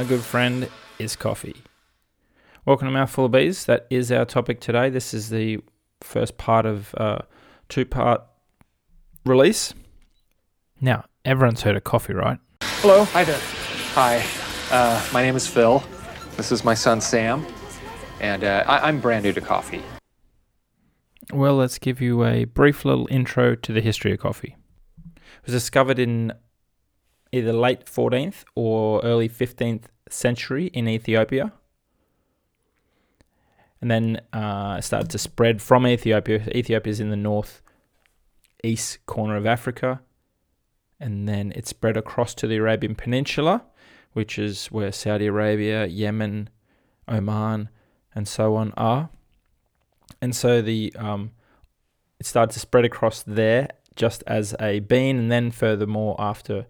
my good friend, is coffee. Welcome to Mouthful of Bees. That is our topic today. This is the first part of a two part release. Now, everyone's heard of coffee, right? hello. Hi there. Hi. Uh, my name is Phil. This is my son Sam, and uh, I- I'm brand new to coffee. Well, let's give you a brief little intro to the history of coffee. It was discovered in either late 14th or early 15th century in Ethiopia. And then uh, started to spread from Ethiopia. Ethiopia is in the north east corner of Africa. And then it spread across to the Arabian Peninsula, which is where Saudi Arabia, Yemen, Oman, and so on are and so the um, it started to spread across there just as a bean, and then furthermore after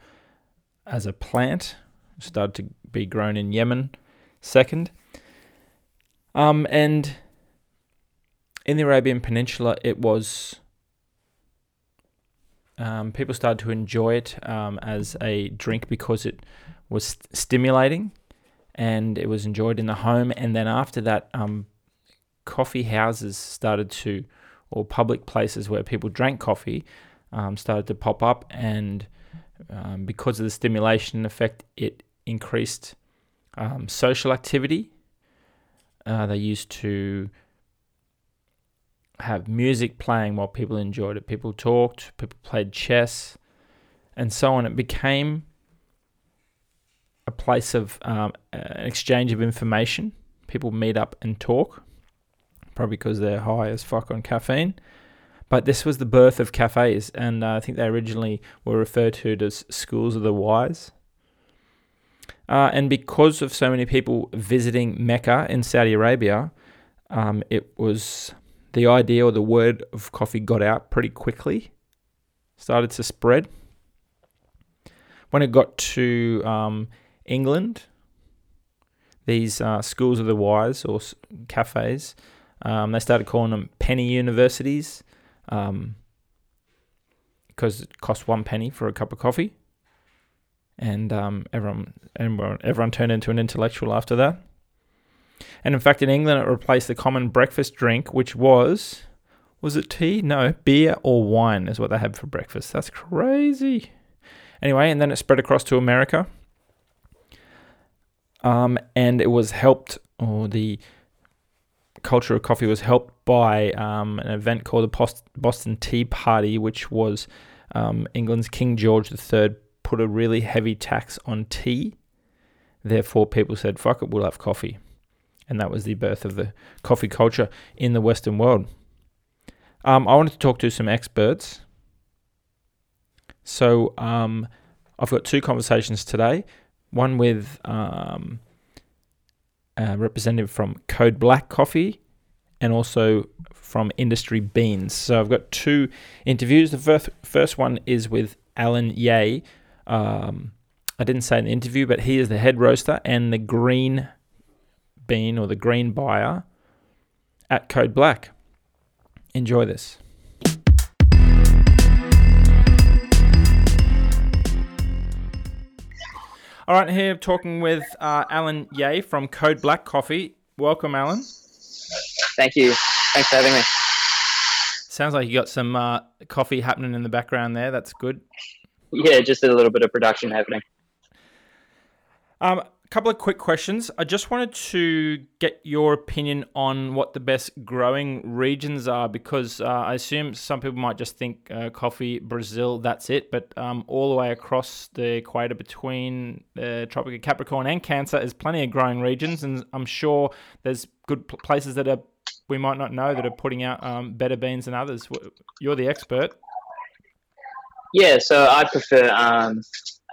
as a plant started to be grown in Yemen second. Um, and in the Arabian Peninsula, it was um, people started to enjoy it um, as a drink because it was st- stimulating and it was enjoyed in the home. And then after that, um, coffee houses started to, or public places where people drank coffee, um, started to pop up, and um, because of the stimulation effect, it increased um, social activity. Uh, they used to have music playing while people enjoyed it. People talked, people played chess, and so on. It became a place of um, an exchange of information. People meet up and talk probably because they're high as fuck on caffeine. But this was the birth of cafes, and uh, I think they originally were referred to as schools of the wise. Uh, and because of so many people visiting Mecca in Saudi Arabia, um, it was the idea or the word of coffee got out pretty quickly, started to spread. When it got to um, England, these uh, schools of the wise or cafes um, they started calling them penny universities um, because it cost one penny for a cup of coffee, and um, everyone, everyone everyone turned into an intellectual after that. And in fact, in England, it replaced the common breakfast drink, which was was it tea? No, beer or wine is what they had for breakfast. That's crazy. Anyway, and then it spread across to America. Um, and it was helped, or the culture of coffee was helped by um, an event called the Boston Tea Party, which was um, England's King George III put a really heavy tax on tea. Therefore, people said, fuck it, we'll have coffee. And that was the birth of the coffee culture in the Western world. Um, I wanted to talk to some experts. So um, I've got two conversations today one with um, representative from Code Black Coffee and also from Industry Beans. So I've got two interviews. The first, first one is with Allen Yeh. Um, I didn't say in the interview, but he is the head roaster and the green bean or the green buyer at Code Black. Enjoy this. All right, here talking with uh, Allen Yeh from Code Black Coffee. Welcome, Allen. Thank you. Thanks for having me. Sounds like you got some uh, coffee happening in the background there. That's good. Yeah, just a little bit of production happening. Um, couple of quick questions. I just wanted to get your opinion on what the best growing regions are because uh, I assume some people might just think uh, coffee, Brazil, that's it. But um, all the way across the equator between the Tropic of Capricorn and Cancer is plenty of growing regions, and I'm sure there's good pl- places that are we might not know that are putting out um, better beans than others. You're the expert. Yeah, so I prefer um,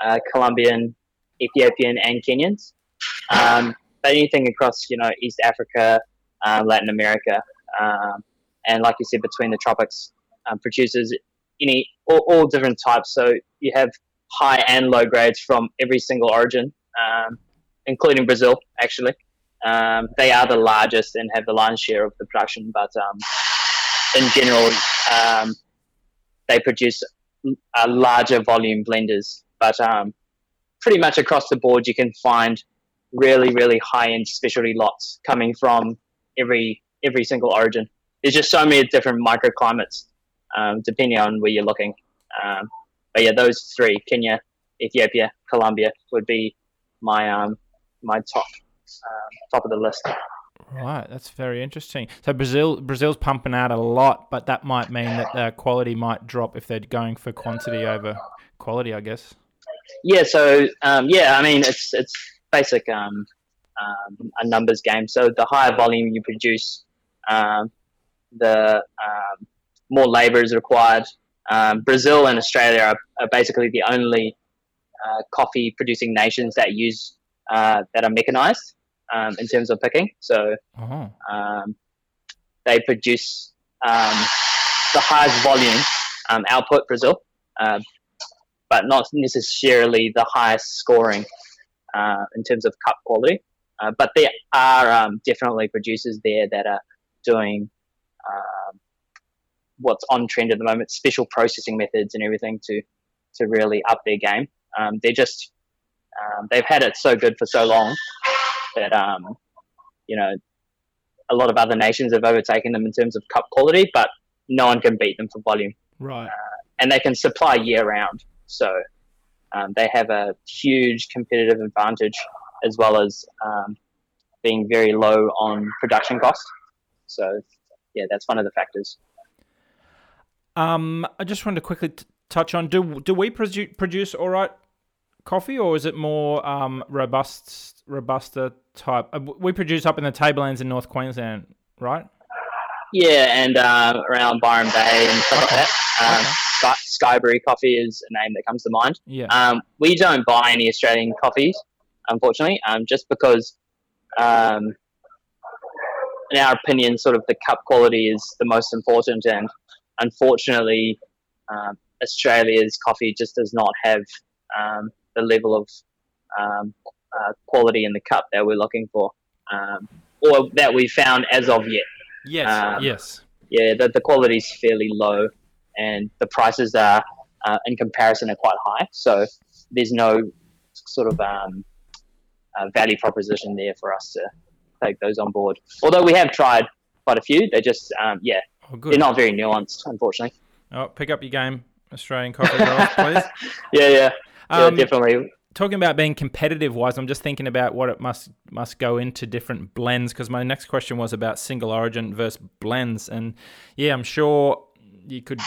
uh, Colombian, Ethiopian, and Kenyans. Um, but anything across, you know, East Africa, uh, Latin America, um, and like you said, between the tropics, um, produces any all, all different types. So you have high and low grades from every single origin, um, including Brazil, actually. Um, they are the largest and have the lion's share of the production, but in general, they produce a larger volume blenders, but um, pretty much across the board, you can find really, really high end specialty lots coming from every every single origin. There's just so many different microclimates, um, depending on where you're looking. Um, but yeah, those three: Kenya, Ethiopia, Colombia would be my um, my top um, top of the list. Right, that's very interesting. So Brazil Brazil's pumping out a lot, but that might mean that quality might drop if they're going for quantity over quality, I guess. Yeah. So um, yeah, I mean it's it's basic um, um, a numbers game. So the higher volume you produce, um, the um, more labour is required. Um, Brazil and Australia are, are basically the only uh, coffee producing nations that use uh, that are mechanized um, in terms of picking. So um, they produce um, the highest volume um, output, Brazil, uh, but not necessarily the highest scoring uh, in terms of cup quality. Uh, but there are um, definitely producers there that are doing um, what's on trend at the moment, special processing methods and everything to to really up their game. Um, they're just um, they've had it so good for so long that um, you know a lot of other nations have overtaken them in terms of cup quality, but no one can beat them for volume, right. and they can supply year round. So um, they have a huge competitive advantage, as well as um, being very low on production cost. So yeah, that's one of the factors. Um, I just wanted to quickly t- touch on do do we produce produce all right coffee, or is it more um, robust, robusta type? Uh, we produce up in the Tablelands in North Queensland, right? Yeah, and uh, around Byron Bay and stuff like that. Um, Sky, Skybury coffee is a name that comes to mind. Yeah. Um, we don't buy any Australian coffees, unfortunately, um, just because, um, in our opinion, sort of the cup quality is the most important, and unfortunately, um, Australia's coffee just does not have um, the level of um, uh, quality in the cup that we're looking for, um, or that we found as of yet yes. um, yes. yeah, the, the quality is fairly low and the prices are, uh, in comparison, are quite high. So there's no sort of um, uh, value proposition there for us to take those on board. Although we have tried quite a few, they're just, um, yeah, Oh, they're not very nuanced, unfortunately. Oh, pick up your game, Australian coffee girls, please. Yeah, yeah, yeah, Um, definitely. talking about being competitive wise, I'm just thinking about what it must must go into different blends because my next question was about single origin versus blends, and yeah, I'm sure you could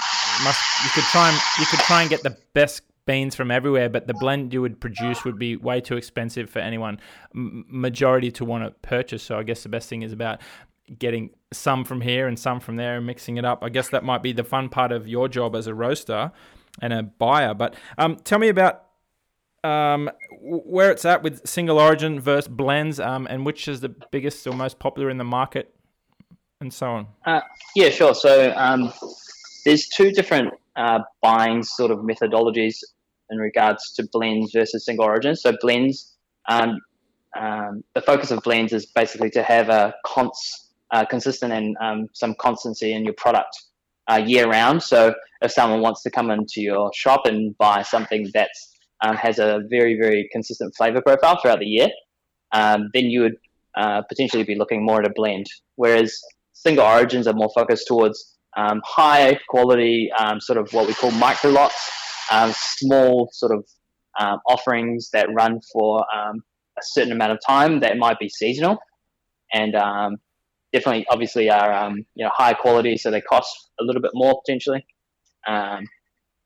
must you could try and you could try and get the best beans from everywhere, but the blend you would produce would be way too expensive for anyone majority to want to purchase. So I guess the best thing is about getting some from here and some from there and mixing it up. I guess that might be the fun part of your job as a roaster and a buyer. But um, tell me about um, where it's at with single origin versus blends, um, and which is the biggest or most popular in the market, and so on. Uh, yeah, sure. So um, there's two different uh, buying sort of methodologies in regards to blends versus single origins. So blends, um, um, the focus of blends is basically to have a cons, uh, consistent and um, some constancy in your product uh, year round. So if someone wants to come into your shop and buy something that um, has a very very consistent flavor profile throughout the year, um, then you would uh, potentially be looking more at a blend. Whereas single origins are more focused towards um, high quality, um, sort of what we call micro lots, um, small sort of um, offerings that run for um, a certain amount of time that might be seasonal, and um, definitely, obviously, are um, you know high quality, so they cost a little bit more potentially. Um,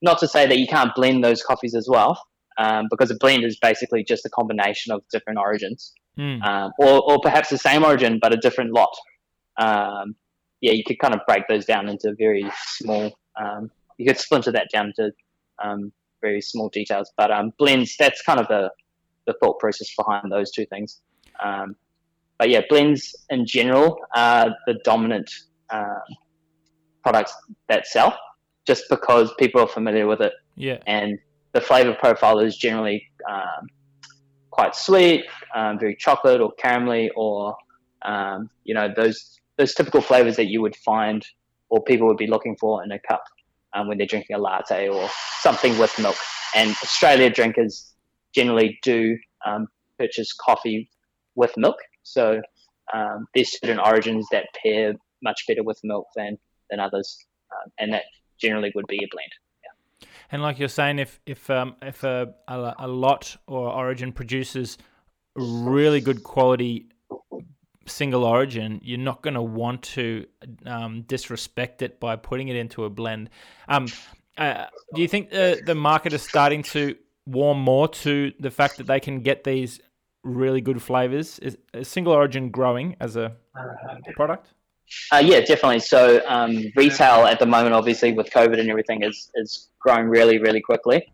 not to say that you can't blend those coffees as well, um, because a blend is basically just a combination of different origins um, or, or perhaps the same origin but a different lot. Um, yeah, you could kind of break those down into very small. Um, you could splinter that down to um, very small details. But um, blends, that's kind of the, the thought process behind those two things. Um, but yeah, blends in general are the dominant um, products that sell, just because people are familiar with it Yeah. and the flavor profile is generally um, quite sweet, um, very chocolate or caramelly, or um, you know those those typical flavors that you would find or people would be looking for in a cup um, when they're drinking a latte or something with milk. And Australia drinkers generally do um, purchase coffee with milk. So um, there's certain origins that pair much better with milk than than others, um, and that generally would be a blend. And like you're saying, if if um, if a, a, a lot or origin produces really good quality single origin, you're not going to want to um, disrespect it by putting it into a blend. Um, uh, do you think uh, the market is starting to warm more to the fact that they can get these really good flavors? Is, is single origin growing as a product? Uh, yeah, definitely. So um, retail at the moment, obviously with COVID and everything, is is growing really, really quickly.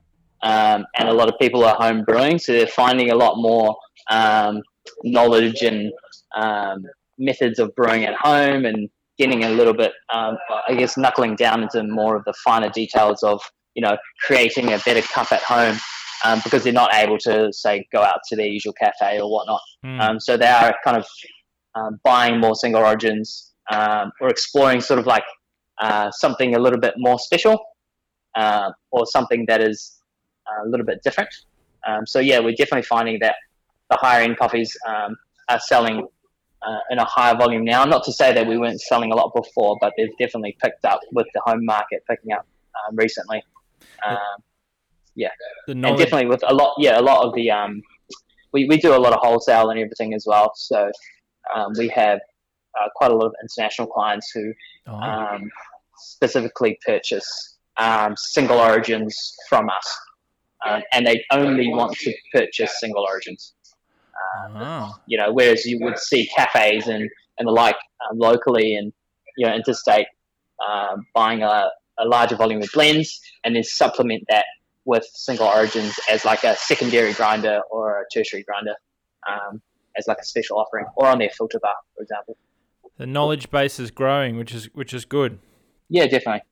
Um, and a lot of people are home brewing, so they're finding a lot more um, knowledge and um, methods of brewing at home and getting a little bit, um, I guess, knuckling down into more of the finer details of, you know, creating a better cup at home um, because they're not able to, say, go out to their usual cafe or whatnot. Mm. so they are kind of um, buying more single origins um, or exploring sort of like uh, something a little bit more special uh, or something that is a little bit different. Um, so yeah, we're definitely finding that the higher end coffees um, are selling uh, in a higher volume now. Not to say that we weren't selling a lot before, but they've definitely picked up with the home market picking up um, recently. Um, yeah, and definitely with a lot. Yeah, a lot of the um, we we do a lot of wholesale and everything as well. So um, we have uh, quite a lot of international clients who oh. um, specifically purchase um, single origins from us, um, and they only want to purchase single origins. Oh. You know, whereas you would see cafes and, and the like um, locally and you know interstate um, buying a, a larger volume of blends and then supplement that with single origins as like a secondary grinder or a tertiary grinder um, as like a special offering or on their filter bar, for example. The knowledge base is growing, which is which is good. Yeah, definitely.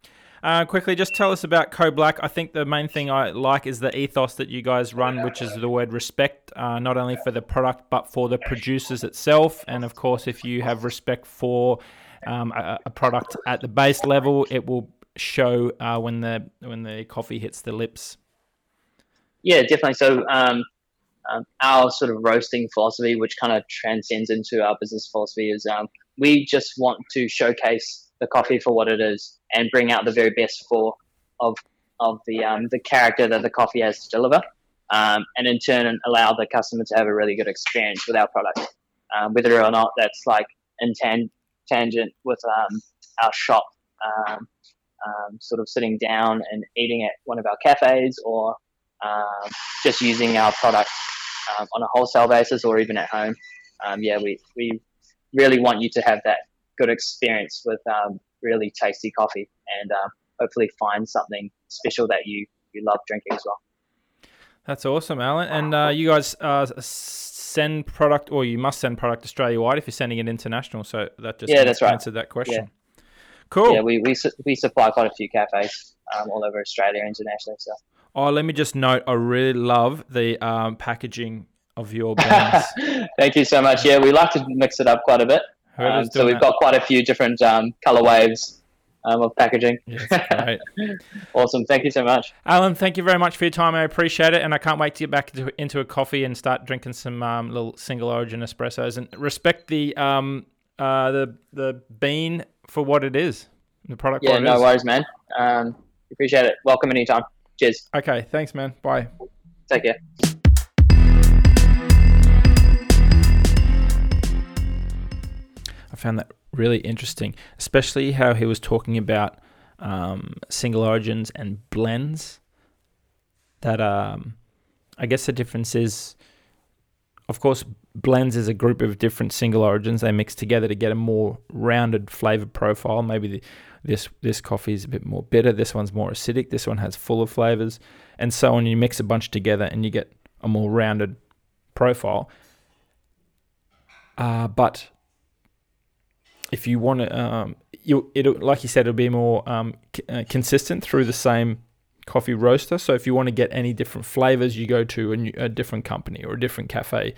Uh, quickly, just tell us about Code Black. I think the main thing I like is the ethos that you guys run, which is the word respect, uh, not only for the product but for the producers itself. And of course, if you have respect for um, a, a, product at the base level, it will show uh, when the when the coffee hits the lips. Yeah, definitely. So um, um, our sort of roasting philosophy, which kind of transcends into our business philosophy, is um, we just want to showcase the coffee for what it is and bring out the very best for of of the um, the character that the coffee has to deliver, um, and in turn allow the customer to have a really good experience with our product, um, whether or not that's like in tan- tangent with um, our shop, um, um, sort of sitting down and eating at one of our cafes, or just using our product on a wholesale basis, or even at home. yeah, we we really want you to have that good experience with um, really tasty coffee and uh, hopefully find something special that you, you love drinking as well. That's awesome, Allen. And uh, you guys uh, send product, or you must send product Australia wide if you're sending it international. So that just yeah, that's right. answered that question. Yeah. Cool. Yeah, we, we, we supply quite a few cafes um, all over Australia internationally. So. Oh, let me just note, I really love the um, packaging of your bands. Thank you so much. Yeah, we like to mix it up quite a bit. Um, so we've that. got quite a few different um, color waves um, of packaging. Yes, awesome. Thank you so much. Allen, thank you very much for your time. I appreciate it. And I can't wait to get back into, into a coffee and start drinking some um, little single origin espressos and respect the um, uh, the the bean for what it is, the product. Yeah, no worries, man. Um, appreciate it. Welcome anytime. Cheers. Okay. Thanks, man. Bye. Take care. Found that really interesting, especially how he was talking about um, single origins and blends. That um, I guess the difference is, of course, blends is a group of different single origins they mix together to get a more rounded flavor profile. Maybe the, this this coffee is a bit more bitter. This one's more acidic. This one has fuller flavors, and so on. You mix a bunch together and you get a more rounded profile. Uh, but if you want to, um, you it'll like you said, it'll be more um, c- uh, consistent through the same coffee roaster. So if you want to get any different flavors, you go to a, new, a different company or a different cafe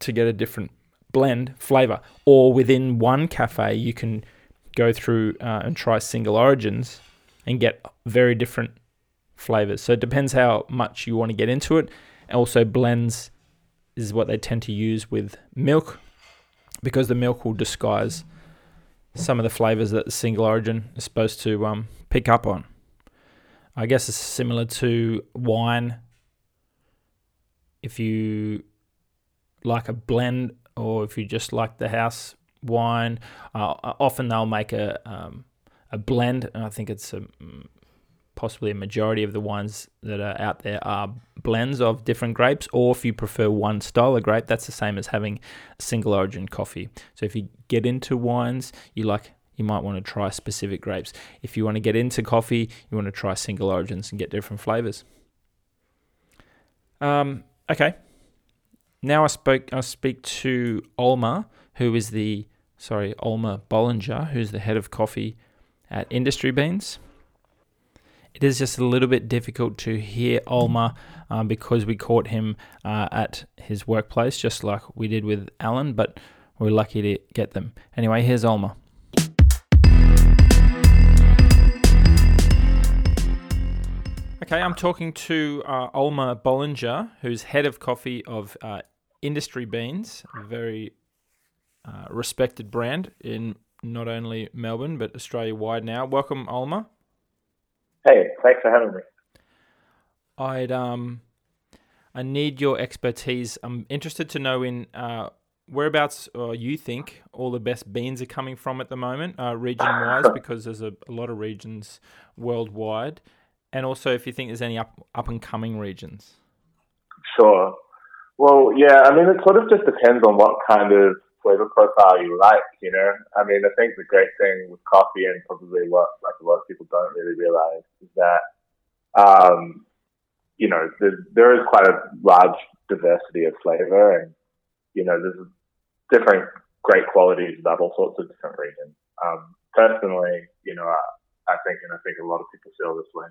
to get a different blend flavor. Or within one cafe, you can go through uh, and try single origins and get very different flavors. So it depends how much you want to get into it. Also, blends is what they tend to use with milk because the milk will disguise some of the flavors that the single origin is supposed to um, pick up on. I guess it's similar to wine. If you like a blend or if you just like the house wine, uh, often they'll make a um, a blend, and I think it's a, mm, possibly a majority of the wines that are out there are blends of different grapes. Or if you prefer one style of grape, that's the same as having single origin coffee. So if you get into wines, you like you might want to try specific grapes. If you want to get into coffee, you want to try single origins and get different flavors. Um, okay. Now I spoke. I speak to Olmer, who is the sorry Olmer Bollinger, who's the head of coffee at Industry Beans. It is just a little bit difficult to hear Olmer um, because we caught him uh, at his workplace, just like we did with Allen, but we're lucky to get them. Anyway, here's Olmer. Okay, I'm talking to uh, Olmer Bollinger, who's head of coffee of uh, Industry Beans, a very uh, respected brand in not only Melbourne but Australia wide now. Welcome, Olmer. Hey, thanks for having me. I'd um, I need your expertise. I'm interested to know in uh, whereabouts uh, you think all the best beans are coming from at the moment, uh, region wise, because there's a, a, lot of regions worldwide, and also if you think there's any up up and coming regions. Sure. Well, yeah. I mean, it sort of just depends on what kind of flavor profile you like, you know. I mean, I think the great thing with coffee and probably what like a lot of people don't really realize is that, um, you know, there is quite a large diversity of flavor and, you know, there's different great qualities about all sorts of different regions. Um, personally, you know, I, I think, and I think a lot of people feel this way.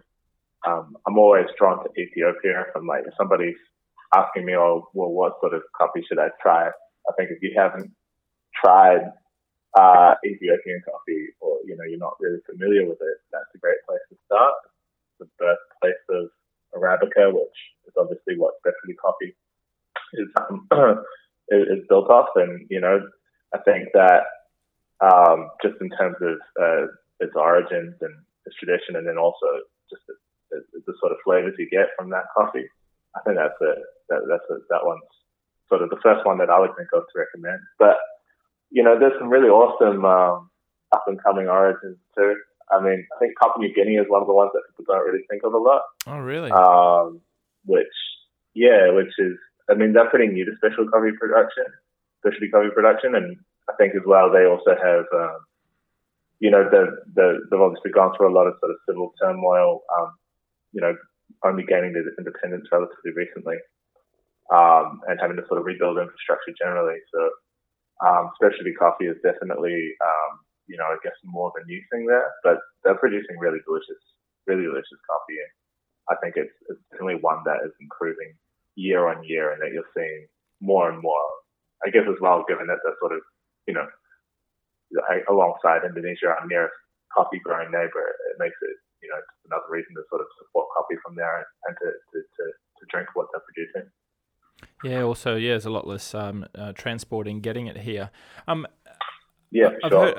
Um, I'm always drawn to Ethiopia. If I'm like, if somebody's asking me, oh, well, what sort of coffee should I try? I think if you haven't tried uh, Ethiopian coffee or, you know, you're not really familiar with it, that's a great place to start. The birthplace of Arabica, which is obviously what specialty coffee is, um, is built off. And, you know, I think that um, just in terms of uh, its origins and its tradition, and then also just the, the, the, sort of flavors you get from that coffee, I think that's a, that, that's a, that one's sort of the first one that I would think of to recommend. But you know, there's some really awesome um, up and coming origins too. I mean, I think Papua New Guinea is one of the ones that people don't really think of a lot. Oh, really? Um, which, yeah, which is, I mean, they're pretty new to special coffee production, specialty coffee production, and I think as well they also have, um, you know, they've, they've obviously gone through a lot of sort of civil turmoil, um, you know, only gaining their independence relatively recently, um, and having to sort of rebuild infrastructure generally. So um, specialty coffee is definitely, um, you know, I guess more of a new thing there, but they're producing really delicious, really delicious coffee. And I think it's, it's definitely one that is improving year on year and that you're seeing more and more. I guess as well, given that they're sort of, you know, alongside Indonesia, our nearest coffee growing neighbor, it makes it, you know, another reason to sort of support coffee from there and to, to, to, to drink what they're producing. Yeah. Also, yeah, there's a lot less um, uh, transporting getting it here. Um, yeah, I've sure. Heard,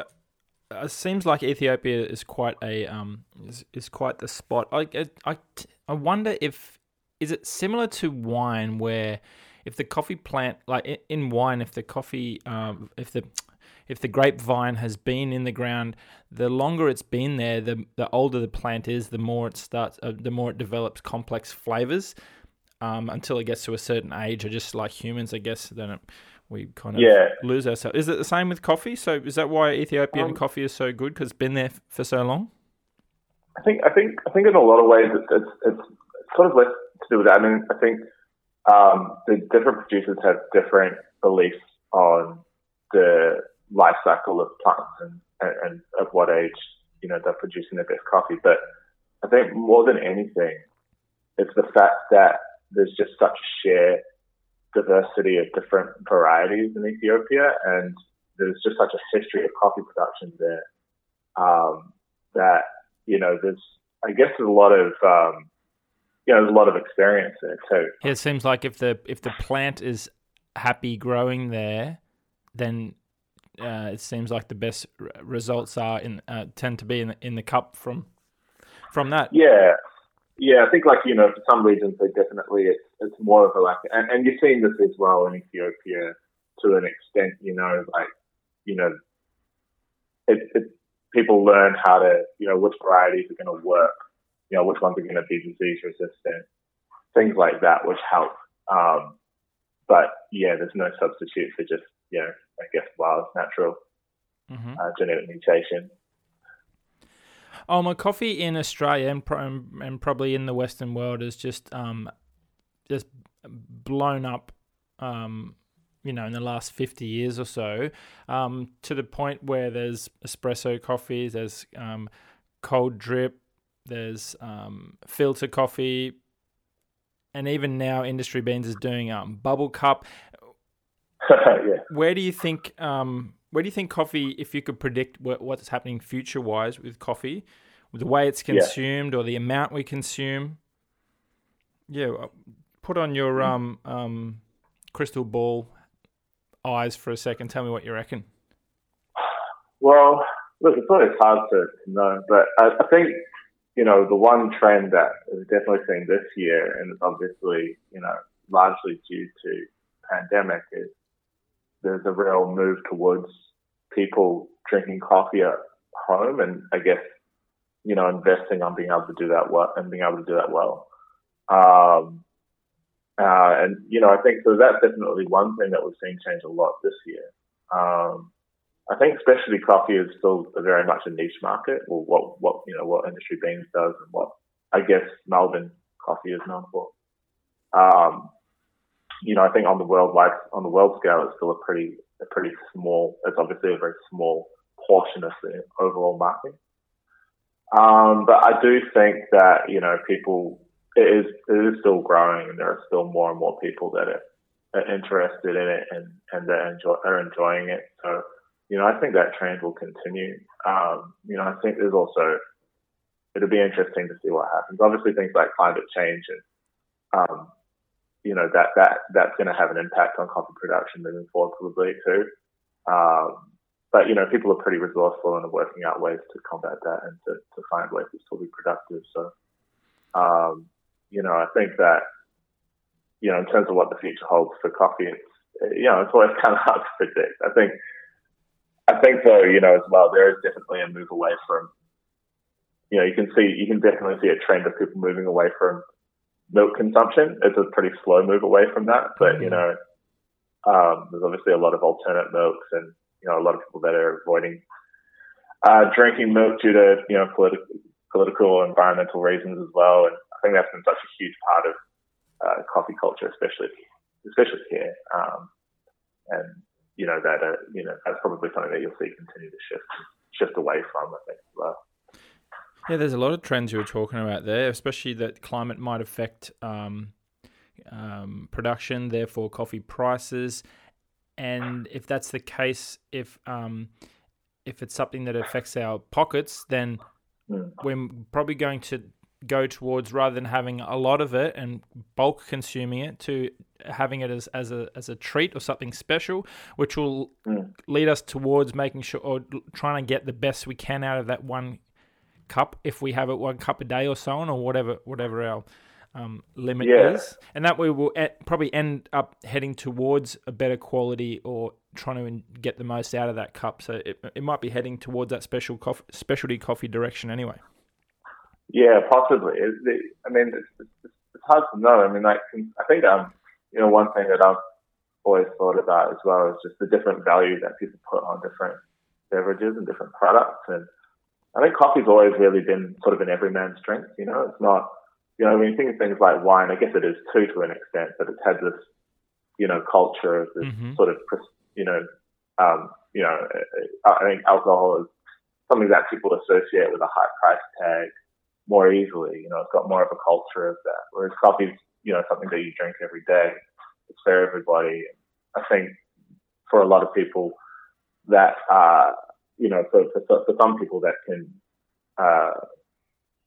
uh, it seems like Ethiopia is quite a um is, is quite the spot. I, I I wonder if is it similar to wine where if the coffee plant like in wine if the coffee um if the if the grapevine has been in the ground, the longer it's been there, the the older the plant is, the more it starts, uh, the more it develops complex flavors um, until it gets to a certain age, or just like humans, I guess, then it, we kind of yeah. lose ourselves. Is it the same with coffee? So is that why Ethiopian um, coffee is so good because it's been there for so long? I think I think I think in a lot of ways it's it's, it's sort of less to do with that. I mean, I think um, the different producers have different beliefs on the life cycle of plants and, and, and at what age you know they're producing their best coffee. But I think more than anything, it's the fact that there's just such a sheer diversity of different varieties in Ethiopia, and there's just such a history of coffee production there um, that you know there's I guess there's a lot of um, you know there's a lot of experience there too. It seems like if the if the plant is happy growing there, then uh, it seems like the best r- results are in uh, tend to be in the, in the cup from from that. Yeah, yeah. I think like you know for some reasons they definitely it's it's more of a like and, and you're seeing this as well in Ethiopia to an extent. You know, like you know, it, it people learn how to you know which varieties are going to work. You know, which ones are going to be disease resistant, things like that, which help. Um, but yeah, there's no substitute for just you know I guess wild natural Mhm. uh, genetic mutation. Oh, my coffee in Australia and, pro- and probably in the Western world is just um, just blown up. Um, you know, in the last fifty years or so, um, to the point where there's espresso coffees, there's um, cold drip, there's um, filter coffee, and even now Industry Beans is doing um, bubble cup. yeah. Where do you think um, where do you think coffee, if you could predict what, what's happening future wise with coffee, with the way it's Yeah. consumed or the amount we consume? Yeah, put on your Mm. um, um, crystal ball eyes for a second. Tell me what you reckon. Well, look, it's always hard to know, but I, I think, you know, the one trend that we've definitely seen this year, and it's obviously, you know, largely due to pandemic, is there's a real move towards people drinking coffee at home and I guess, you know, investing on being able to do that well and being able to do that well. Um, uh, and, you know, I think so that's definitely one thing that we've seen change a lot this year. Um, I think specialty coffee is still very much a niche market, or what what you know what Industry Beans does, and what I guess Melbourne coffee is known for. Um, you know, I think on the worldwide on the world scale, it's still a pretty a pretty small. It's obviously a very small portion of the overall market. Um, but I do think that you know people it is it is still growing, and there are still more and more people that are, are interested in it and and that enjoy are enjoying it. So you know, I think that trend will continue. Um, you know, I think there's also, it'll be interesting to see what happens. Obviously, things like climate change and, um, you know, that, that, that's going to have an impact on coffee production moving forward probably too. Um, but, you know, people are pretty resourceful and are working out ways to combat that and to, to find ways to still be productive. So, um, you know, I think that, you know, in terms of what the future holds for coffee, it's, you know, it's always kind of hard to predict. I think, I think though, you know, as well, there is definitely a move away from, you know, you can see, you can definitely see a trend of people moving away from milk consumption. It's a pretty slow move away from that, but you know, um, there's obviously a lot of alternate milks and, you know, a lot of people that are avoiding, uh, drinking milk due to, you know, political, political or environmental reasons as well. And I think that's been such a huge part of, uh, coffee culture, especially, especially here. Um, and, you know that uh, you know that's probably something that you'll see continue to shift shift away from. I think as well. Yeah, there's a lot of trends you were talking about there, especially that climate might affect um, um, production, therefore coffee prices. And if that's the case, if um, if it's something that affects our pockets, then Mm. we're probably going to go towards rather than having a lot of it and bulk consuming it to having it as, as a as a treat or something special, which will Mm. lead us towards making sure or trying to get the best we can out of that one cup if we have it one cup a day or so on or whatever whatever our um, limit Yeah. is, and that way we'll e- probably end up heading towards a better quality or trying to get the most out of that cup. So it, it might be heading towards that special coffee, specialty coffee direction anyway. Yeah, possibly. I mean, it's, it's, it's hard to know. I mean, like I think um, you know, one thing that I've always thought about as well is just the different value that people put on different beverages and different products. And I think coffee's always really been sort of an everyman's drink. You know, it's not. You know, when you think of things like wine, I guess it is too to an extent, but it's had this, you know, culture of this Mhm. sort of, you know, um, you know, I I think alcohol is something that people associate with a high price tag more easily. You know, it's got more of a culture of that. Whereas coffee's, you know, something that you drink every day. It's for everybody. I think for a lot of people that, uh, you know, for, for, for some people that can, uh,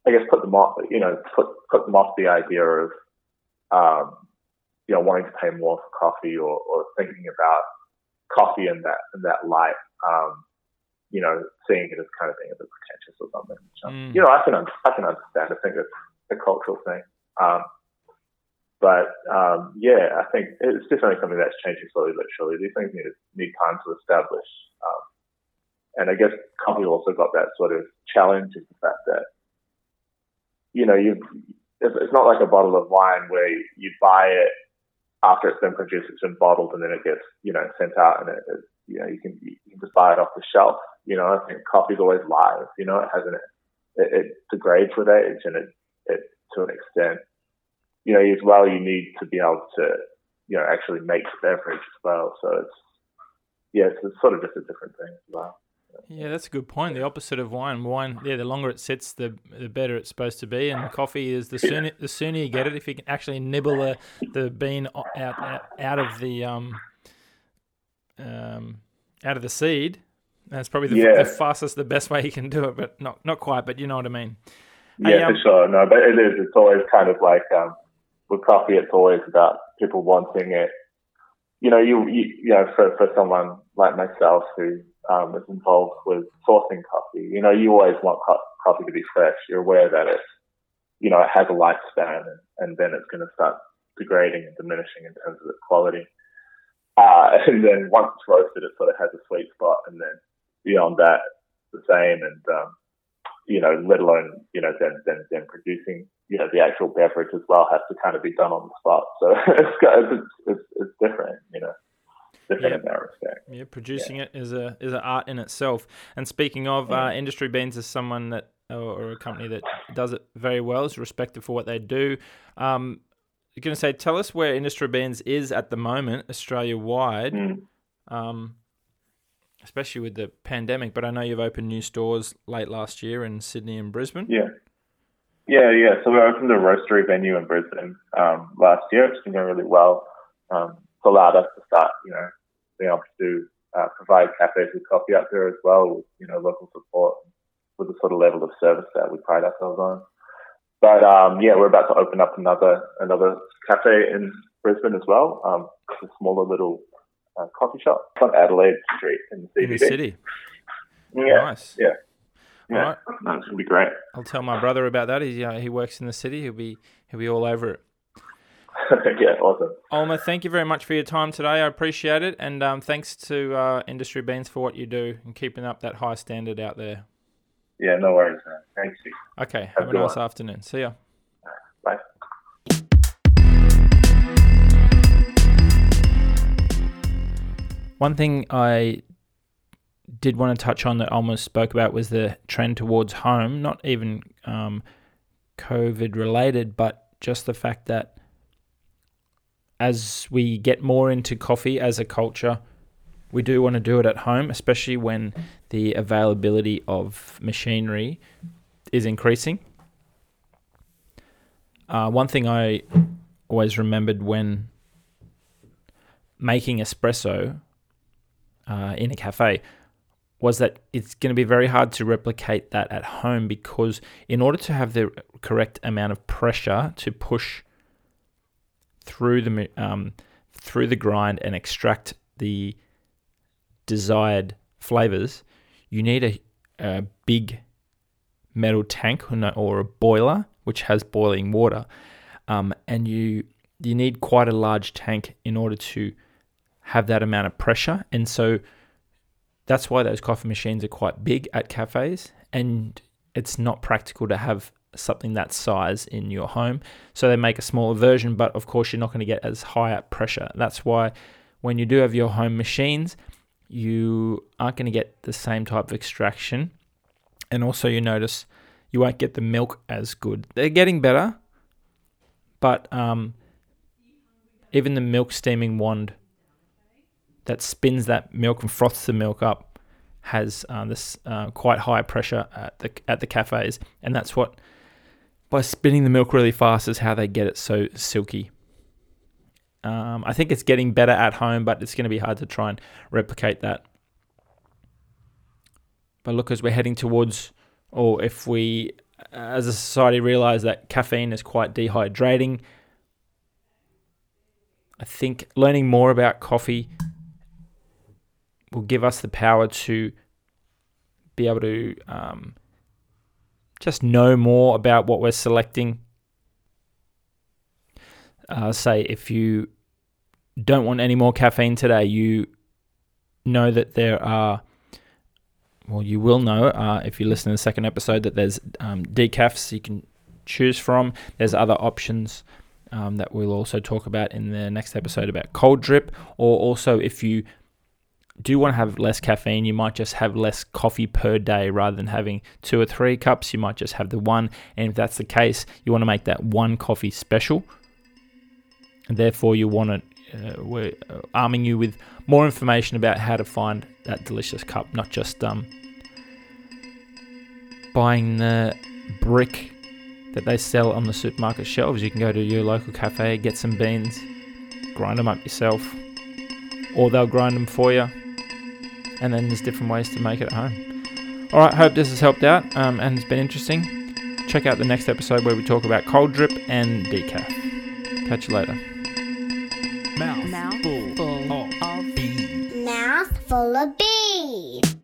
I guess, put them off, you know, put, put them off the idea of, um, you know, wanting to pay more for coffee or, or thinking about coffee in that, in that light. Um, you know, seeing it as kind of being a bit pretentious or something. Which, um, Mm. You know, I can, I can understand. I think it's a cultural thing. Um, but um, yeah, I think it's definitely something that's changing slowly but surely. These things need need time to establish. And I guess coffee also got that sort of challenge of the fact that you know you it's, it's not like a bottle of wine where you buy it after it's been produced, it's been bottled, and then it gets you know sent out, and it, it you know you can you can just buy it off the shelf. You know, I think coffee's always live. You know, it hasn't it, it degrades with age, and it it to an extent you know, as well, you need to be able to, you know, actually make the beverage as well. So it's, yeah, it's, it's sort of just a different thing as well. Yeah, that's a good point. The opposite of wine. Wine, yeah, the longer it sits, the the better it's supposed to be. And coffee is the sooner the sooner you get it. If you can actually nibble the, the bean out, out out of the um um out of the seed, that's probably the, Yeah. the fastest, the best way you can do it. But not not quite. But you know what I mean. Hey, Yeah, um, for sure. No, but it is. It's always kind of like um, with coffee. It's always about people wanting it. You know, you you, you know, for for someone like myself who um, is involved with sourcing coffee, you know, you always want co- coffee to be fresh. You're aware that it's, you know, it has a lifespan, and, and then it's going to start degrading and diminishing in terms of its quality. Uh, and then once it's roasted, it sort of has a sweet spot, and then beyond that, the same. And um, you know, let alone, you know, then, then, then producing, you know, the actual beverage as well has to kind of be done on the spot. So it's, it's, it's, it's different, you know, different Yeah. in that respect. Yeah, producing it is a is an art in itself. And speaking of uh, industry beans, is someone that or, a company that does it very well, is respected for what they do. Um, you're going to say, tell us where industry beans is at the moment, Australia wide, Mm. um, especially with the pandemic. But I know you've opened new stores late last year in Sydney and Brisbane. Yeah. Yeah, yeah. So we opened a roastery venue in Brisbane um, last year. It's been going really well. Um, allowed us to start, you know, being able to do, uh, provide cafes with coffee out there as well, with, you know, local support with the sort of level of service that we pride ourselves on. But um, yeah, we're about to open up another another cafe in Brisbane as well. Um, a smaller little uh, coffee shop on Adelaide Street in the CBD. In the city. Yeah, Nice. yeah. All yeah. right. No, it's gonna be great. I'll tell my brother about that. He uh, he works in the city. He'll be he'll be all over it. yeah, awesome. Olmer, thank you very much for your time today. I appreciate it, and um, thanks to uh, Industry Beans for what you do and keeping up that high standard out there. Yeah, no worries, man. Thanks. Okay, Have have a nice one. afternoon. See ya. Bye. One thing I did want to touch on that almost spoke about was the trend towards home, not even um, COVID related, but just the fact that as we get more into coffee as a culture, we do want to do it at home, especially when the availability of machinery is increasing. Uh, one thing I always remembered when making espresso uh, in a cafe was that it's going to be very hard to replicate that at home because in order to have the correct amount of pressure to push through the um, through the grind and extract the desired flavors, you need a, a big metal tank or, a boiler which has boiling water, um, and you you need quite a large tank in order to have that amount of pressure, and so that's why those coffee machines are quite big at cafes, and it's not practical to have something that size in your home. So they make a smaller version, but of course you're not going to get as high at pressure. That's why when you do have your home machines, you aren't going to get the same type of extraction, and also you notice you won't get the milk as good. They're getting better, but um, even the milk steaming wand that spins that milk and froths the milk up has uh, this uh, quite high pressure at the at the cafes, and that's what by spinning the milk really fast is how they get it so silky. Um, I think it's getting better at home, but it's going to be hard to try and replicate that. but look, as we're heading towards, or if we as a society realize that caffeine is quite dehydrating, I think learning more about coffee will give us the power to be able to um, just know more about what we're selecting. Uh, say if you don't want any more caffeine today, you know that there are, well, you will know uh, if you listen to the second episode that there's um, decafs you can choose from. There's other options um, that we'll also talk about in the next episode about cold drip, or also if you do you want to have less caffeine, you might just have less coffee per day rather than having two or three cups. You might just have the one. And if that's the case, you want to make that one coffee special. And therefore, you want to, uh, we're uh, arming you with more information about how to find that delicious cup, not just um, buying the brick that they sell on the supermarket shelves. You can go to your local cafe, get some beans, grind them up yourself, or they'll grind them for you and then there's different ways to make it at home. All right, hope this has helped out um, and it's been interesting. Check out the next episode where we talk about cold drip and decaf. Catch you later. Mouth, Mouth full, full of of bees. Mouth full of bees.